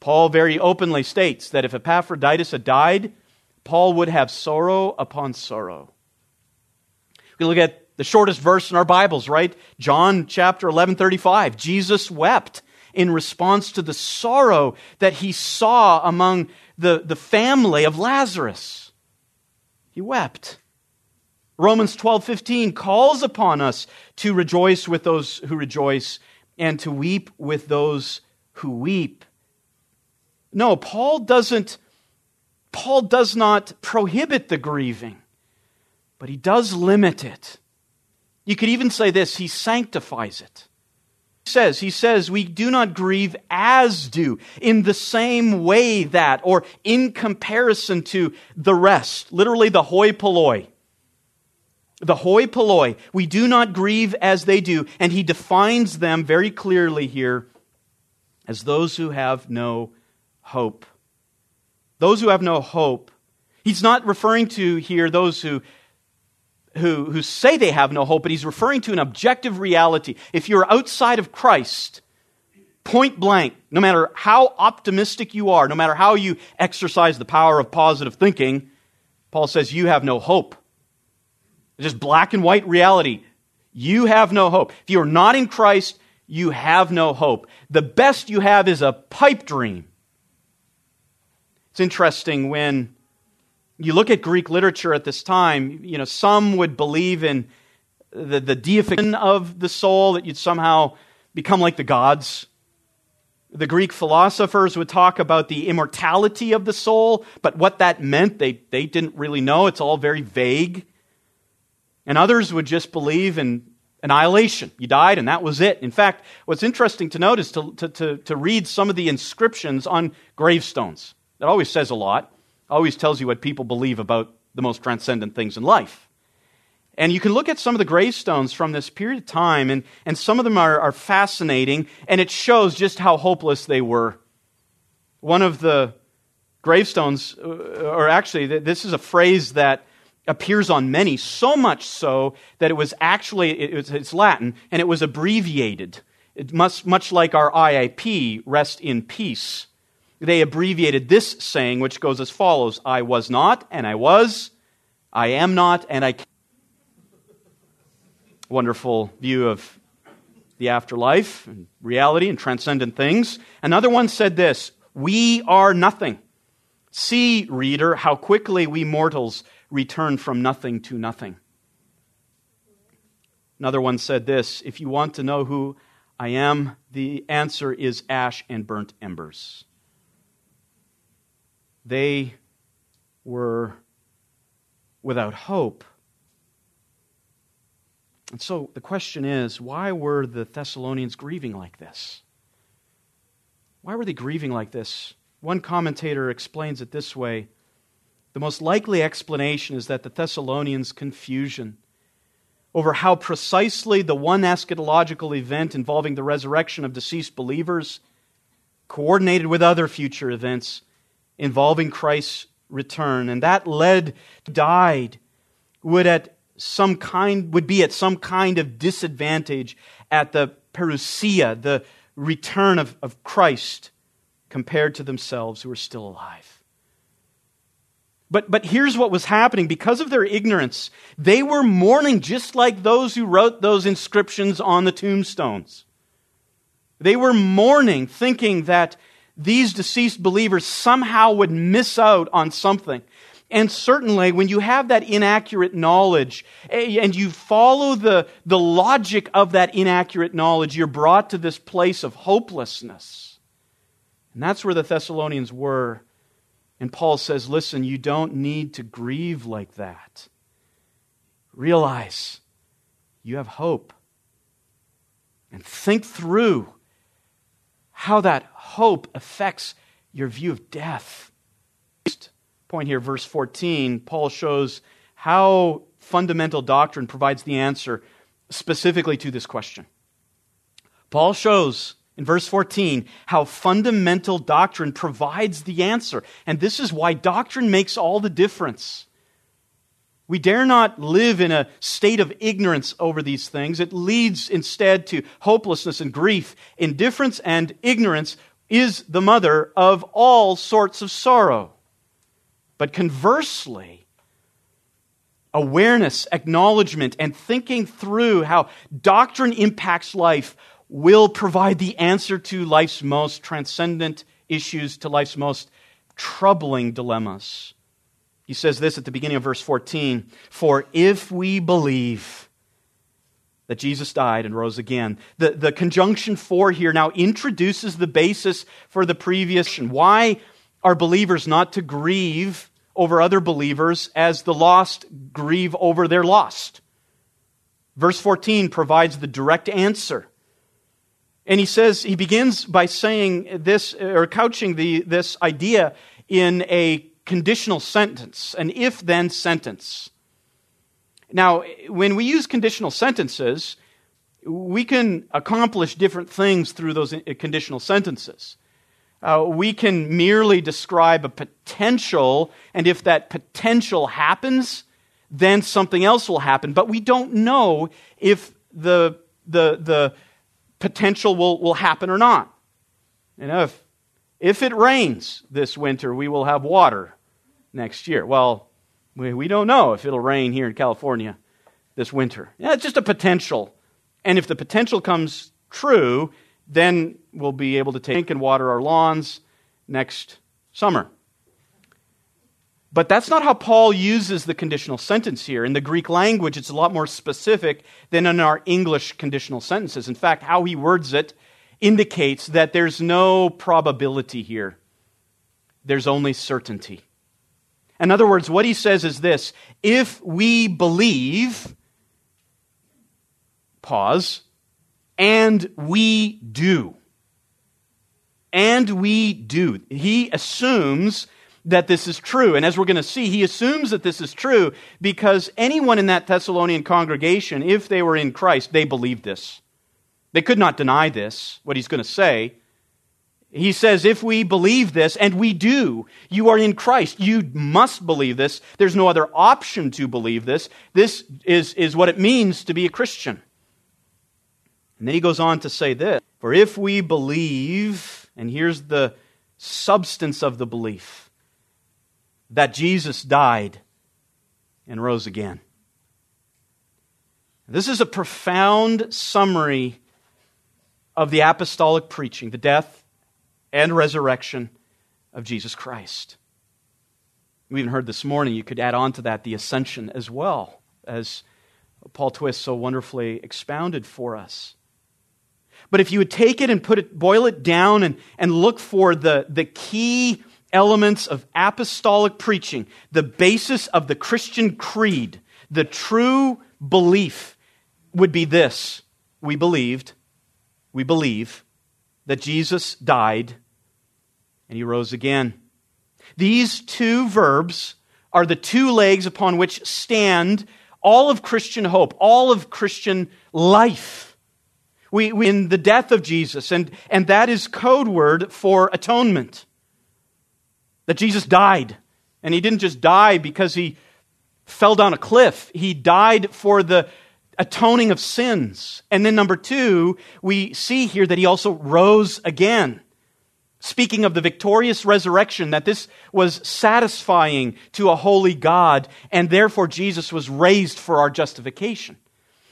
Paul very openly states that if Epaphroditus had died, Paul would have sorrow upon sorrow. We look at the shortest verse in our Bibles, right? John chapter 11, 35. Jesus wept in response to the sorrow that he saw among the, the family of Lazarus. He wept. Romans 12:15 calls upon us to rejoice with those who rejoice and to weep with those who weep. No, Paul doesn't Paul does not prohibit the grieving, but he does limit it. You could even say this, he sanctifies it. Says he says we do not grieve as do in the same way that or in comparison to the rest. Literally the hoi polloi. The hoi polloi. We do not grieve as they do and he defines them very clearly here as those who have no hope. Those who have no hope. He's not referring to here those who who, who say they have no hope, but he's referring to an objective reality. If you're outside of Christ, point blank, no matter how optimistic you are, no matter how you exercise the power of positive thinking, Paul says you have no hope. It's just black and white reality. You have no hope. If you are not in Christ, you have no hope. The best you have is a pipe dream. It's interesting when you look at Greek literature at this time, you know, some would believe in the, the deification of the soul, that you'd somehow become like the gods. The Greek philosophers would talk about the immortality of the soul, but what that meant, they, they didn't really know. It's all very vague. And others would just believe in annihilation. You died, and that was it. In fact, what's interesting to note is to, to, to, to read some of the inscriptions on gravestones. That always says a lot always tells you what people believe about the most transcendent things in life. And you can look at some of the gravestones from this period of time, and, and some of them are, are fascinating, and it shows just how hopeless they were. One of the gravestones, uh, or actually, this is a phrase that appears on many, so much so that it was actually, it's Latin, and it was abbreviated. It must, much like our RIP, rest in peace they abbreviated this saying, which goes as follows I was not, and I was, I am not, and I. can. Wonderful view of the afterlife and reality and transcendent things. Another one said this We are nothing. See, reader, how quickly we mortals return from nothing to nothing. Another one said this If you want to know who I am, the answer is ash and burnt embers. They were without hope. And so the question is why were the Thessalonians grieving like this? Why were they grieving like this? One commentator explains it this way The most likely explanation is that the Thessalonians' confusion over how precisely the one eschatological event involving the resurrection of deceased believers, coordinated with other future events, involving Christ's return. And that led, died, would at some kind, would be at some kind of disadvantage at the parousia, the return of, of Christ, compared to themselves who are still alive. But, but here's what was happening. Because of their ignorance, they were mourning just like those who wrote those inscriptions on the tombstones. They were mourning, thinking that these deceased believers somehow would miss out on something. And certainly, when you have that inaccurate knowledge eh, and you follow the, the logic of that inaccurate knowledge, you're brought to this place of hopelessness. And that's where the Thessalonians were. And Paul says, listen, you don't need to grieve like that. Realize you have hope. And think through how that hope affects your view of death. Point here, verse 14, Paul shows how fundamental doctrine provides the answer specifically to this question. Paul shows in verse 14 how fundamental doctrine provides the answer. And this is why doctrine makes all the difference. We dare not live in a state of ignorance over these things. It leads instead to hopelessness and grief. Indifference and ignorance is the mother of all sorts of sorrow. But conversely, awareness, acknowledgement, and thinking through how doctrine impacts life will provide the answer to life's most transcendent issues, to life's most troubling dilemmas. He says this at the beginning of verse 14 For if we believe that Jesus died and rose again, the, the conjunction for here now introduces the basis for the previous. and Why are believers not to grieve over other believers as the lost grieve over their lost? Verse 14 provides the direct answer. And he says, he begins by saying this, or couching the, this idea in a conditional sentence, an if then sentence. Now, when we use conditional sentences, we can accomplish different things through those conditional sentences. Uh, we can merely describe a potential, and if that potential happens, then something else will happen. But we don't know if the, the, the potential will, will happen or not. You know, if, if it rains this winter, we will have water next year. Well, we, we don't know if it'll rain here in California this winter. Yeah, it's just a potential. And if the potential comes true, then we'll be able to take and water our lawns next summer. But that's not how Paul uses the conditional sentence here. In the Greek language, it's a lot more specific than in our English conditional sentences. In fact, how he words it indicates that there's no probability here, there's only certainty. In other words, what he says is this if we believe, pause, and we do. And we do. He assumes that this is true. And as we're going to see, he assumes that this is true because anyone in that Thessalonian congregation, if they were in Christ, they believed this. They could not deny this, what he's going to say. He says, if we believe this, and we do, you are in Christ. You must believe this. There's no other option to believe this. This is, is what it means to be a Christian. And then he goes on to say this For if we believe, and here's the substance of the belief that Jesus died and rose again. This is a profound summary of the apostolic preaching, the death and resurrection of Jesus Christ. We even heard this morning, you could add on to that the ascension as well, as Paul Twist so wonderfully expounded for us. But if you would take it and put it, boil it down and, and look for the, the key elements of apostolic preaching, the basis of the Christian creed, the true belief would be this. We believed, we believe that Jesus died and he rose again. These two verbs are the two legs upon which stand all of Christian hope, all of Christian life. We, we, in the death of Jesus, and, and that is code word for atonement. That Jesus died. And he didn't just die because he fell down a cliff, he died for the atoning of sins. And then, number two, we see here that he also rose again. Speaking of the victorious resurrection, that this was satisfying to a holy God, and therefore Jesus was raised for our justification.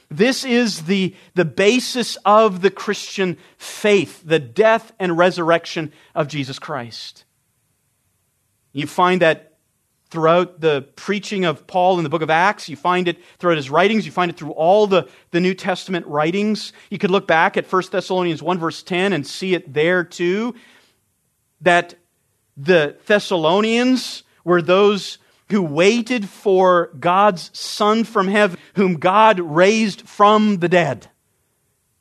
This is the, the basis of the Christian faith, the death and resurrection of Jesus Christ. You find that throughout the preaching of Paul in the book of Acts. You find it throughout his writings. You find it through all the, the New Testament writings. You could look back at 1 Thessalonians 1, verse 10, and see it there too. That the Thessalonians were those who waited for God's Son from heaven, whom God raised from the dead.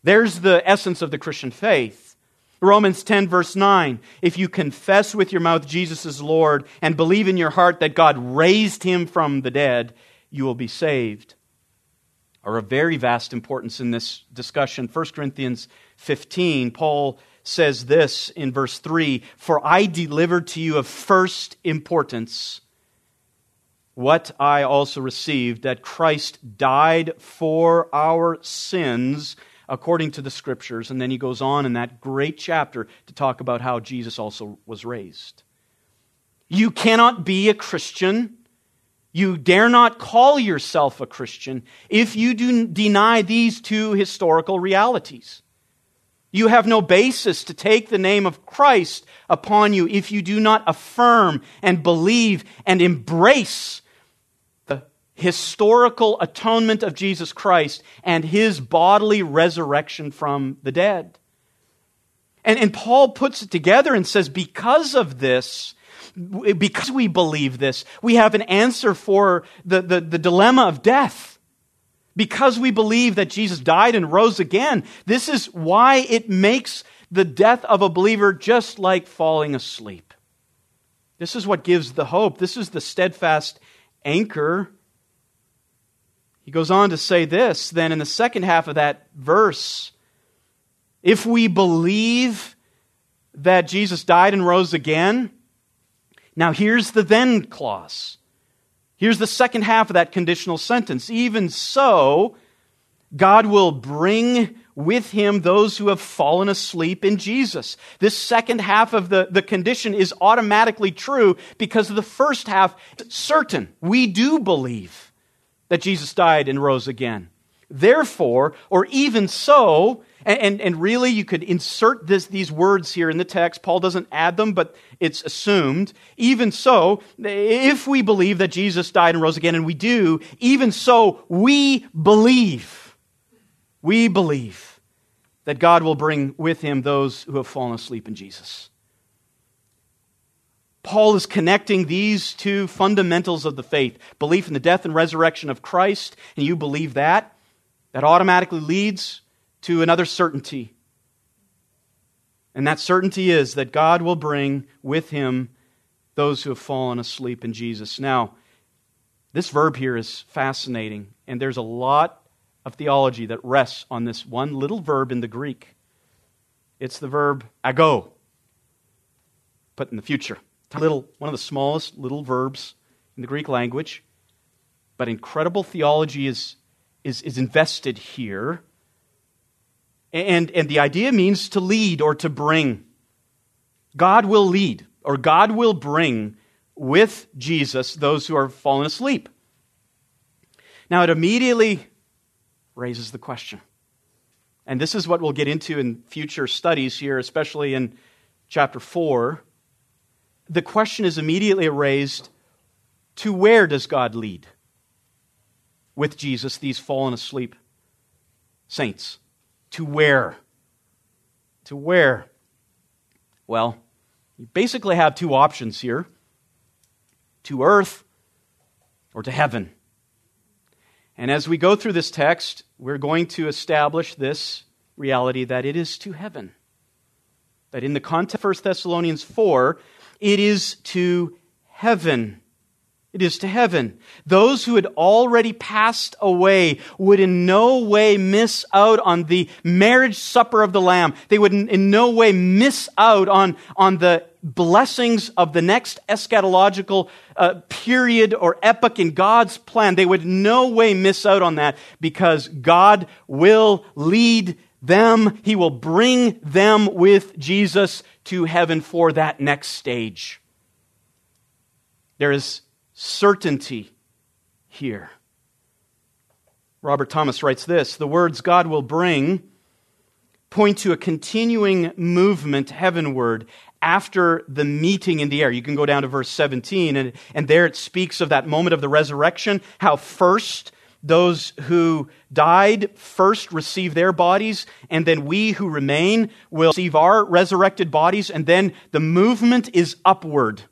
There's the essence of the Christian faith. Romans 10, verse 9. If you confess with your mouth Jesus is Lord and believe in your heart that God raised him from the dead, you will be saved. Are of very vast importance in this discussion. 1 Corinthians 15, Paul says this in verse 3 For I delivered to you of first importance what I also received that Christ died for our sins according to the scriptures. And then he goes on in that great chapter to talk about how Jesus also was raised. You cannot be a Christian. You dare not call yourself a Christian if you do deny these two historical realities. You have no basis to take the name of Christ upon you if you do not affirm and believe and embrace historical atonement of Jesus Christ and his bodily resurrection from the dead. And, and Paul puts it together and says, because of this, because we believe this, we have an answer for the, the, the dilemma of death. Because we believe that Jesus died and rose again, this is why it makes the death of a believer just like falling asleep. This is what gives the hope. This is the steadfast anchor. He goes on to say this then in the second half of that verse if we believe that Jesus died and rose again, now here's the then clause. Here's the second half of that conditional sentence. Even so, God will bring with him those who have fallen asleep in Jesus. This second half of the, the condition is automatically true because the first half, certain. We do believe that Jesus died and rose again. Therefore, or even so, and, and, and, really, you could insert this, these words here in the text. Paul doesn't add them, but it's assumed. Even so, if we believe that Jesus died and rose again, and we do, even so, we believe. We believe that God will bring with him those who have fallen asleep in Jesus. Paul is connecting these two fundamentals of the faith belief in the death and resurrection of Christ, and you believe that. That automatically leads to another certainty. And that certainty is that God will bring with him those who have fallen asleep in Jesus. Now, this verb here is fascinating, and there's a lot of theology that rests on this one little verb in the Greek. It's the verb ago, put in the future. Little, one of the smallest little verbs in the Greek language, but incredible theology is, is, is invested here. And, and the idea means to lead or to bring. God will lead, or God will bring with Jesus those who are fallen asleep. Now, it immediately raises the question. And this is what we'll get into in future studies here, especially in chapter 4. The question is immediately raised to where does God lead with Jesus, these fallen asleep saints? To where? To where? Well, you basically have two options here to earth or to heaven. And as we go through this text, we're going to establish this reality that it is to heaven. That in the context of 1 Thessalonians 4, it is to heaven. It is to heaven. Those who had already passed away would in no way miss out on the marriage supper of the Lamb. They would in no way miss out on, on the blessings of the next eschatological uh, period or epoch in God's plan. They would no way miss out on that because God will lead them. He will bring them with Jesus to heaven for that next stage. There is certainty here. Robert Thomas writes this The words God will bring point to a continuing movement heavenward after the meeting in the air. You can go down to verse 17, and, and there it speaks of that moment of the resurrection, how first those who died first receive their bodies, and then we who remain will receive our resurrected bodies, and then the movement is upward.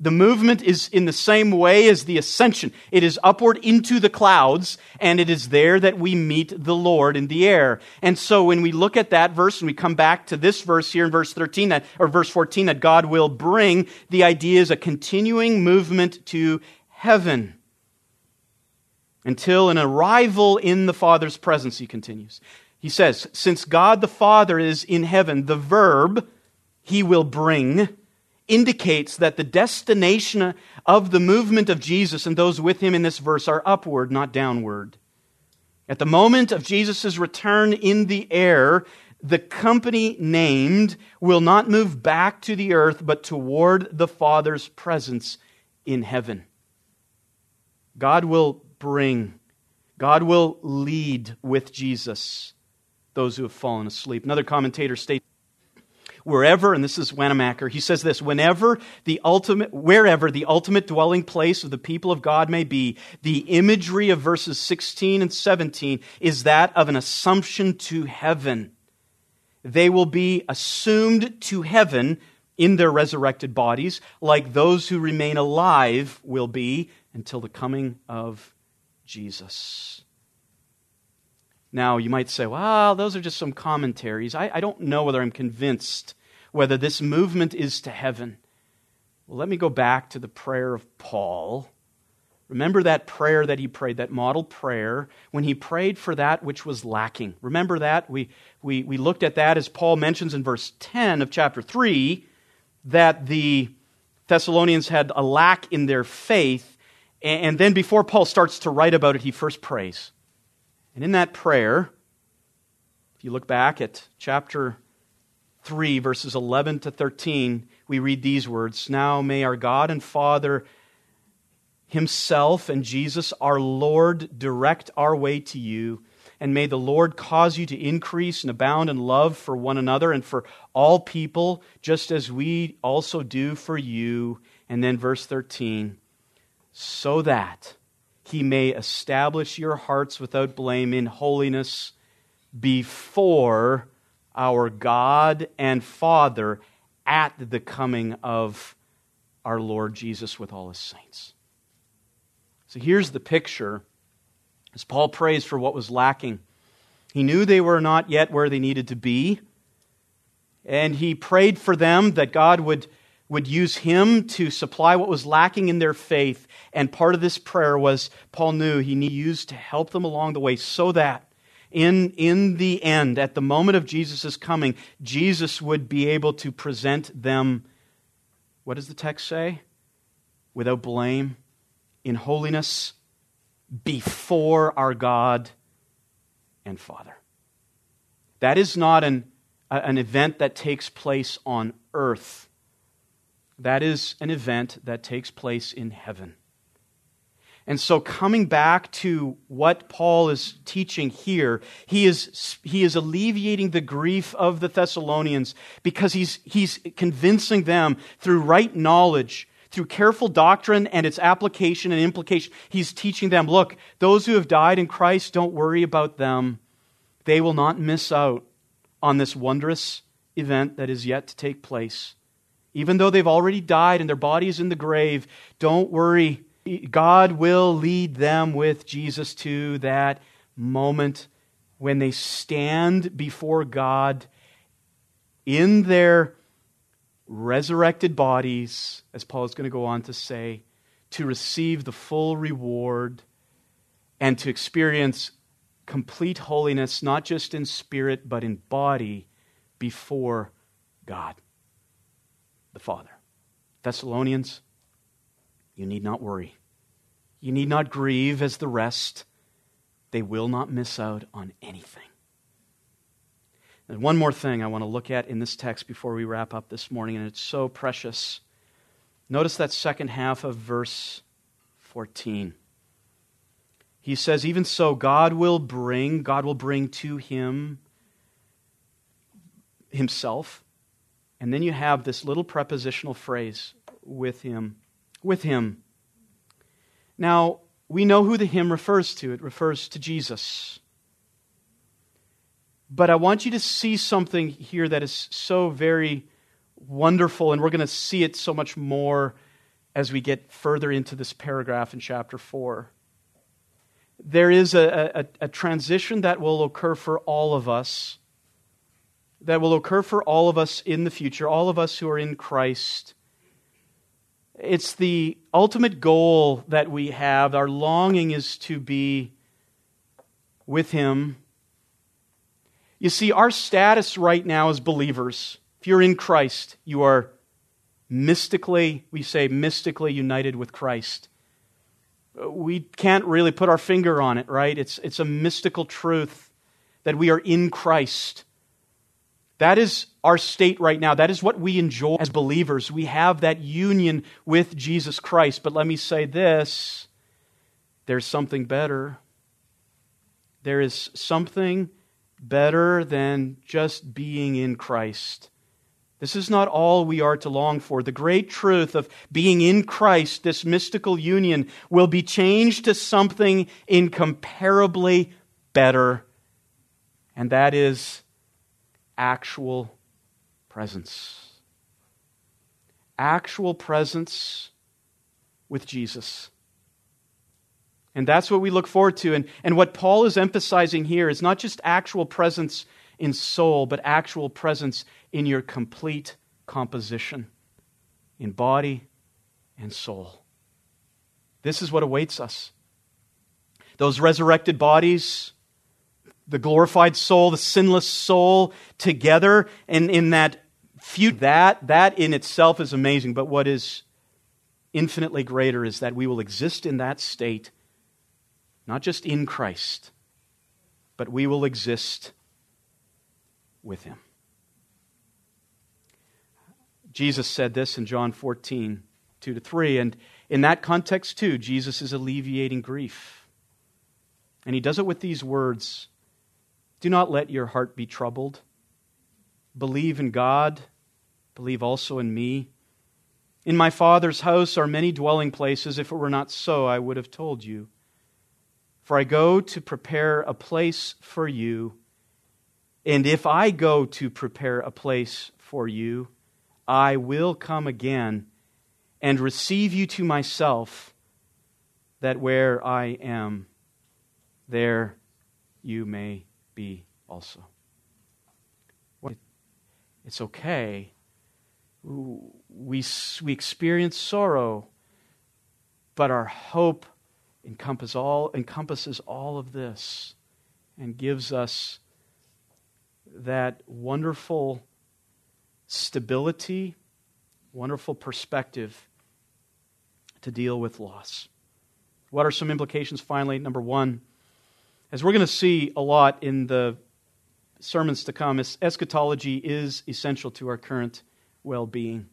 The movement is in the same way as the ascension. It is upward into the clouds, and it is there that we meet the Lord in the air. And so when we look at that verse and we come back to this verse here in verse 13 that, or verse 14 that God will bring, the idea is a continuing movement to heaven. Until an arrival in the Father's presence, he continues. He says, Since God the Father is in heaven, the verb, he will bring, indicates that the destination of the movement of Jesus and those with him in this verse are upward, not downward. At the moment of Jesus' return in the air, the company named will not move back to the earth, but toward the Father's presence in heaven. God will bring, God will lead with Jesus those who have fallen asleep. Another commentator states wherever, and this is Wanamaker, he says this, whenever the ultimate, wherever the ultimate dwelling place of the people of God may be, the imagery of verses 16 and 17 is that of an assumption to heaven. They will be assumed to heaven in their resurrected bodies, like those who remain alive will be until the coming of Jesus. Now, you might say, well, those are just some commentaries. I, I don't know whether I'm convinced whether this movement is to heaven. Well, let me go back to the prayer of Paul. Remember that prayer that he prayed, that model prayer, when he prayed for that which was lacking. Remember that? We, we, we looked at that as Paul mentions in verse 10 of chapter 3 that the Thessalonians had a lack in their faith. And then before Paul starts to write about it, he first prays. And in that prayer, if you look back at chapter 3, verses 11 to 13, we read these words Now may our God and Father Himself and Jesus, our Lord, direct our way to you. And may the Lord cause you to increase and abound in love for one another and for all people, just as we also do for you. And then verse 13, so that he may establish your hearts without blame in holiness before our God and Father at the coming of our Lord Jesus with all his saints. So here's the picture as Paul prays for what was lacking. He knew they were not yet where they needed to be, and he prayed for them that God would would use him to supply what was lacking in their faith. And part of this prayer was Paul knew he needed used to help them along the way so that in, in the end, at the moment of Jesus' coming, Jesus would be able to present them, what does the text say? Without blame, in holiness, before our God and Father. That is not an, an event that takes place on earth that is an event that takes place in heaven. And so, coming back to what Paul is teaching here, he is, he is alleviating the grief of the Thessalonians because he's, he's convincing them through right knowledge, through careful doctrine and its application and implication. He's teaching them look, those who have died in Christ, don't worry about them. They will not miss out on this wondrous event that is yet to take place. Even though they've already died and their body is in the grave, don't worry. God will lead them with Jesus to that moment when they stand before God in their resurrected bodies, as Paul is going to go on to say, to receive the full reward and to experience complete holiness, not just in spirit, but in body before God the Father. Thessalonians, you need not worry. You need not grieve as the rest. They will not miss out on anything. And one more thing I want to look at in this text before we wrap up this morning, and it's so precious. Notice that second half of verse 14. He says, Even so, God will bring, God will bring to him himself and then you have this little prepositional phrase with him. With him. Now, we know who the him refers to. It refers to Jesus. But I want you to see something here that is so very wonderful, and we're going to see it so much more as we get further into this paragraph in chapter 4. There is a, a, a transition that will occur for all of us that will occur for all of us in the future, all of us who are in Christ. It's the ultimate goal that we have. Our longing is to be with Him. You see, our status right now as believers, if you're in Christ, you are mystically, we say, mystically united with Christ. We can't really put our finger on it, right? It's, it's a mystical truth that we are in Christ. That is our state right now. That is what we enjoy as believers. We have that union with Jesus Christ. But let me say this there's something better. There is something better than just being in Christ. This is not all we are to long for. The great truth of being in Christ, this mystical union, will be changed to something incomparably better, and that is actual presence. Actual presence with Jesus. And that's what we look forward to. And, and what Paul is emphasizing here is not just actual presence in soul, but actual presence in your complete composition, in body and soul. This is what awaits us. Those resurrected bodies, the glorified soul, the sinless soul together, and in that that that in itself is amazing. But what is infinitely greater is that we will exist in that state, not just in Christ, but we will exist with Him. Jesus said this in John 14, 2 to 3. And in that context, too, Jesus is alleviating grief. And he does it with these words Do not let your heart be troubled. Believe in God, believe also in me. In my Father's house are many dwelling places. If it were not so, I would have told you. For I go to prepare a place for you. And if I go to prepare a place for you, I will come again and receive you to myself, that where I am, there you may be also. It's okay. We, we experience sorrow, but our hope encompass all, encompasses all of this and gives us that wonderful stability, wonderful perspective to deal with loss. What are some implications finally? Number one, as we're going to see a lot in the sermons to come, eschatology is essential to our current well being.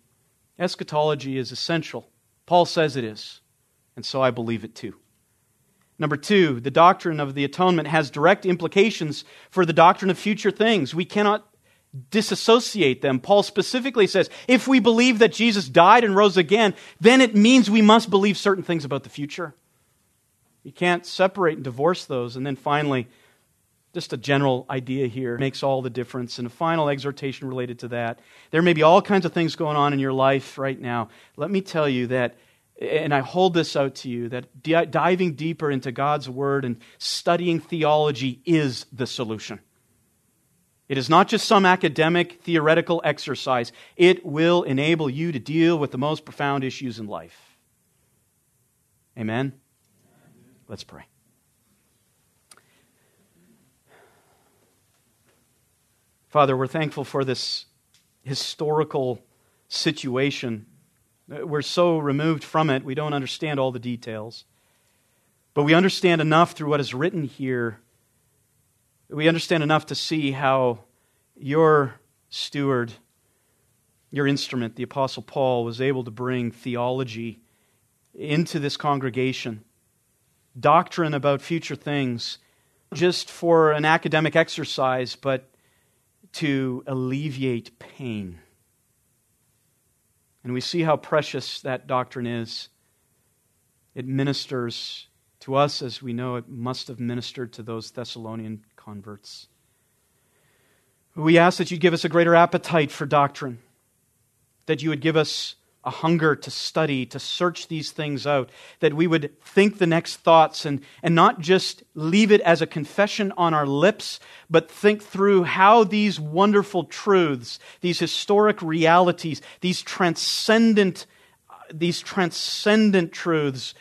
Eschatology is essential. Paul says it is, and so I believe it too. Number two, the doctrine of the atonement has direct implications for the doctrine of future things. We cannot disassociate them. Paul specifically says if we believe that Jesus died and rose again, then it means we must believe certain things about the future. You can't separate and divorce those. And then finally, just a general idea here makes all the difference. And a final exhortation related to that. There may be all kinds of things going on in your life right now. Let me tell you that, and I hold this out to you, that diving deeper into God's Word and studying theology is the solution. It is not just some academic, theoretical exercise. It will enable you to deal with the most profound issues in life. Amen? Let's pray. Father, we're thankful for this historical situation. We're so removed from it, we don't understand all the details. But we understand enough through what is written here we understand enough to see how your steward, your instrument, the Apostle Paul, was able to bring theology into this congregation, doctrine about future things, just for an academic exercise, but to alleviate pain. And we see how precious that doctrine is. It ministers to us as we know it must have ministered to those Thessalonian converts. We ask that you give us a greater appetite for doctrine, that you would give us a hunger to study, to search these things out, that we would think the next thoughts and, and not just leave it as a confession on our lips, but think through how these wonderful truths, these historic realities, these transcendent, these transcendent truths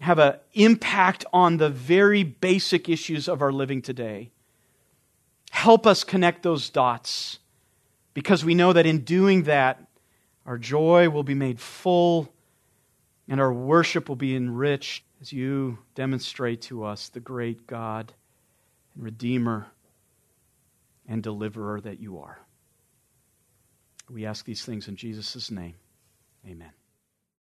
have an impact on the very basic issues of our living today. Help us connect those dots because we know that in doing that, our joy will be made full and our worship will be enriched as you demonstrate to us the great God and Redeemer and Deliverer that you are. We ask these things in Jesus' name. Amen.